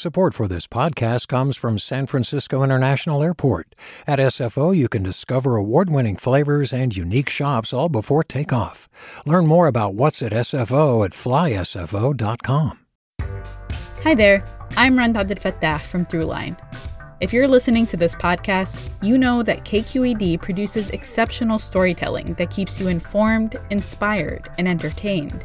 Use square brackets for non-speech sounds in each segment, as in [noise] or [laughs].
Support for this podcast comes from San Francisco International Airport. At SFO, you can discover award winning flavors and unique shops all before takeoff. Learn more about what's at SFO at flysfo.com. Hi there, I'm Rund Abdelfatah from Throughline. If you're listening to this podcast, you know that KQED produces exceptional storytelling that keeps you informed, inspired, and entertained.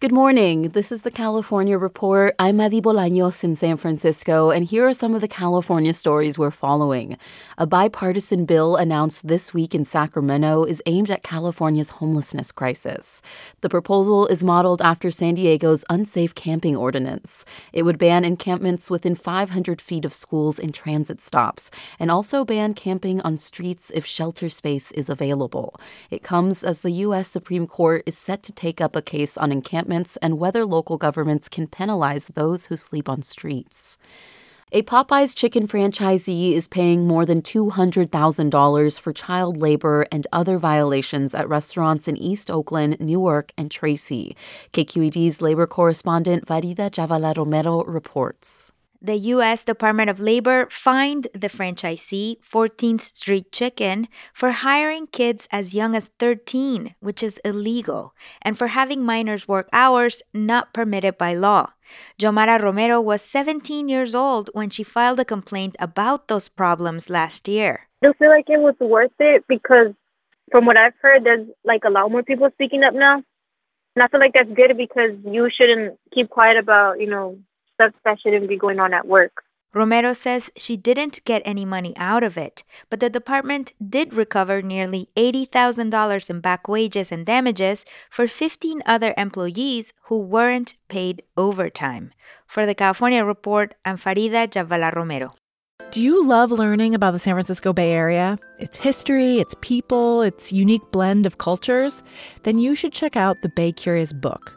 Good morning. This is the California Report. I'm Madi Bolaños in San Francisco, and here are some of the California stories we're following. A bipartisan bill announced this week in Sacramento is aimed at California's homelessness crisis. The proposal is modeled after San Diego's unsafe camping ordinance. It would ban encampments within 500 feet of schools and transit stops, and also ban camping on streets if shelter space is available. It comes as the U.S. Supreme Court is set to take up a case on encampments and whether local governments can penalize those who sleep on streets. A Popeyes chicken franchisee is paying more than $200,000 for child labor and other violations at restaurants in East Oakland, Newark, and Tracy. KQED's labor correspondent Farida Jhabvala Romero reports the U.S. Department of Labor fined the franchisee, 14th Street Chicken, for hiring kids as young as 13, which is illegal, and for having minors work hours not permitted by law. Jomara Romero was 17 years old when she filed a complaint about those problems last year. I feel like it was worth it because, from what I've heard, there's like a lot more people speaking up now. And I feel like that's good because you shouldn't keep quiet about, you know, stuff that shouldn't be going on at work. Romero says she didn't get any money out of it, but the department did recover nearly $80,000 in back wages and damages for 15 other employees who weren't paid overtime. For the California Report, I'm Farida Jhabvala Romero. Do you love learning about the San Francisco Bay Area, its history, its people, its unique blend of cultures? Then you should check out the Bay Curious book.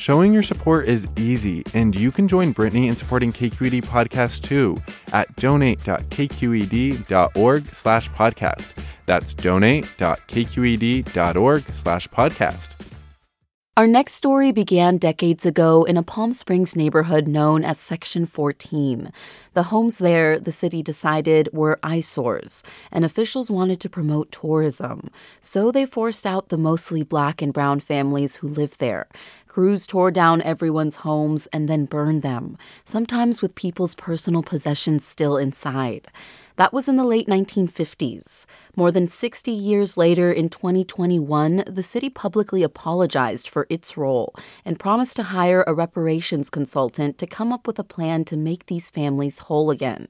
Showing your support is easy, and you can join Brittany in supporting KQED Podcast too at donate.kqed.org slash podcast. That's donate.kqed.org slash podcast. Our next story began decades ago in a Palm Springs neighborhood known as Section 14. The homes there, the city decided, were eyesores, and officials wanted to promote tourism. So they forced out the mostly black and brown families who lived there. Crews tore down everyone's homes and then burned them, sometimes with people's personal possessions still inside. That was in the late 1950s. More than 60 years later, in 2021, the city publicly apologized for its role and promised to hire a reparations consultant to come up with a plan to make these families whole again.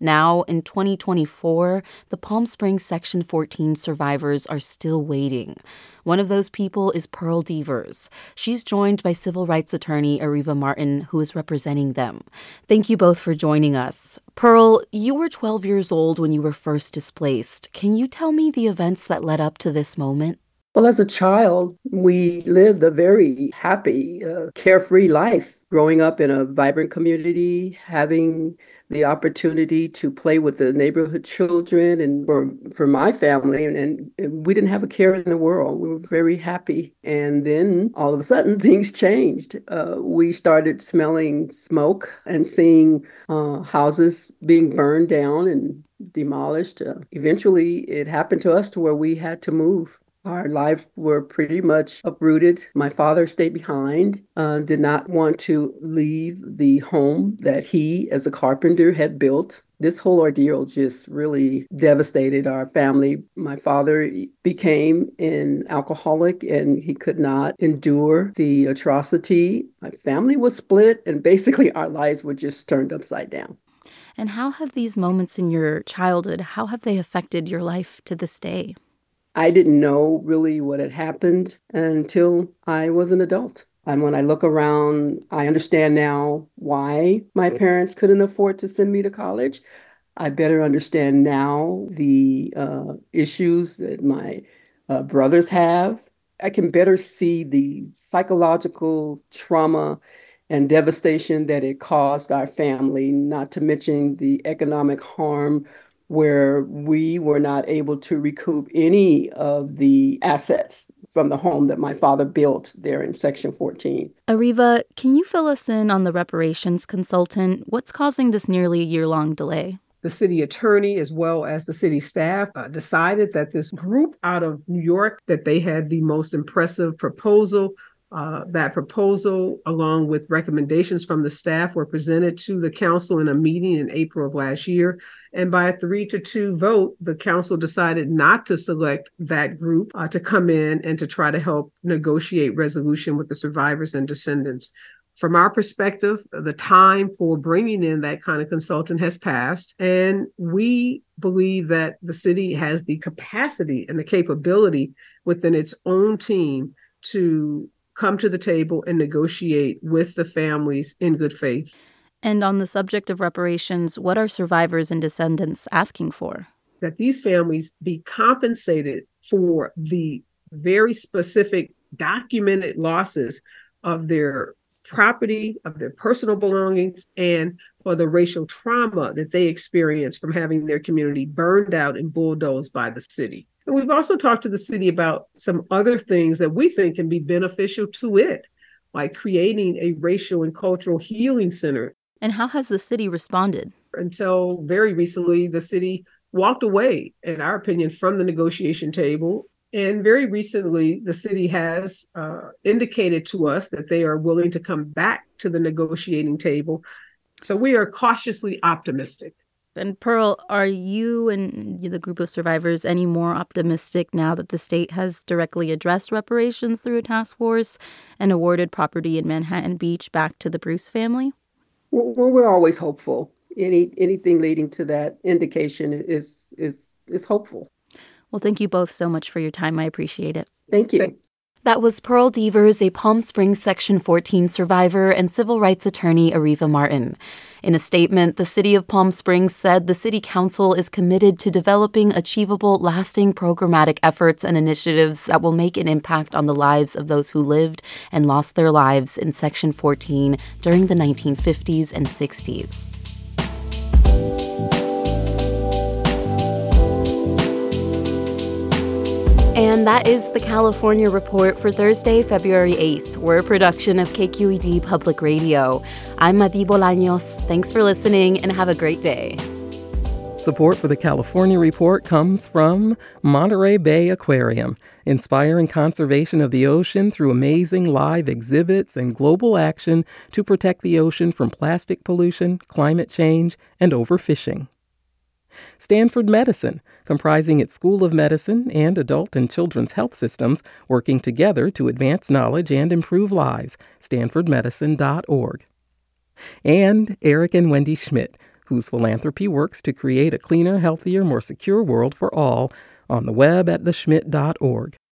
Now, in 2024, the Palm Springs Section 14 survivors are still waiting. One of those people is Pearl Devers. She's joined by civil rights attorney Areva Martin, who is representing them. Thank you both for joining us. Pearl, you were 12 years old when you were first displaced. Can you tell me the events that led up to this moment? Well, as a child, we lived a very happy, uh, carefree life growing up in a vibrant community, having the opportunity to play with the neighborhood children and for, for my family. And, and we didn't have a care in the world. We were very happy. And then all of a sudden, [laughs] things changed. Uh, we started smelling smoke and seeing uh, houses being burned down and demolished. Uh, eventually, it happened to us to where we had to move. Our lives were pretty much uprooted. My father stayed behind, uh, did not want to leave the home that he, as a carpenter, had built. This whole ordeal just really devastated our family. My father became an alcoholic and he could not endure the atrocity. My family was split, and basically, our lives were just turned upside down. And how have these moments in your childhood, how have they affected your life to this day? I didn't know really what had happened until I was an adult. And when I look around, I understand now why my parents couldn't afford to send me to college. I better understand now the uh, issues that my uh, brothers have. I can better see the psychological trauma and devastation that it caused our family, not to mention the economic harm where we were not able to recoup any of the assets from the home that my father built there in Section 14. Areva, can you fill us in on the reparations consultant? What's causing this nearly year long delay? The city attorney, as well as the city staff, uh, decided that this group out of New York that they had the most impressive proposal uh, that proposal, along with recommendations from the staff, were presented to the council in a meeting in April of last year. And by a three to two vote, the council decided not to select that group uh, to come in and to try to help negotiate resolution with the survivors and descendants. From our perspective, the time for bringing in that kind of consultant has passed. And we believe that the city has the capacity and the capability within its own team to come to the table and negotiate with the families in good faith. And on the subject of reparations, what are survivors and descendants asking for? That these families be compensated for the very specific documented losses of their property, of their personal belongings, and for the racial trauma that they experienced from having their community burned out and bulldozed by the city. And we've also talked to the city about some other things that we think can be beneficial to it, like creating a racial and cultural healing center. And how has the city responded? Until very recently, the city walked away, in our opinion, from the negotiation table. And very recently, the city has uh, indicated to us that they are willing to come back to the negotiating table. So we are cautiously optimistic. And Pearl, are you and the group of survivors any more optimistic now that the state has directly addressed reparations through a task force and awarded property in Manhattan Beach back to the Bruce family? Well, we're always hopeful. Any anything leading to that indication is is is hopeful. Well, thank you both so much for your time. I appreciate it. Thank you. That was Pearl Devers, a Palm Springs Section 14 survivor, and civil rights attorney Areva Martin. In a statement, the City of Palm Springs said the City Council is committed to developing achievable, lasting programmatic efforts and initiatives that will make an impact on the lives of those who lived and lost their lives in Section 14 during the 1950s and 60s. And that is the California Report for Thursday, February 8th. We're a production of KQED Public Radio. I'm Madi Bolaños. Thanks for listening and have a great day. Support for the California Report comes from Monterey Bay Aquarium, inspiring conservation of the ocean through amazing live exhibits and global action to protect the ocean from plastic pollution, climate change, and overfishing. Stanford Medicine, comprising its School of Medicine and adult and children's health systems, working together to advance knowledge and improve lives. StanfordMedicine.org. And Eric and Wendy Schmidt, whose philanthropy works to create a cleaner, healthier, more secure world for all, on the web at theschmidt.org.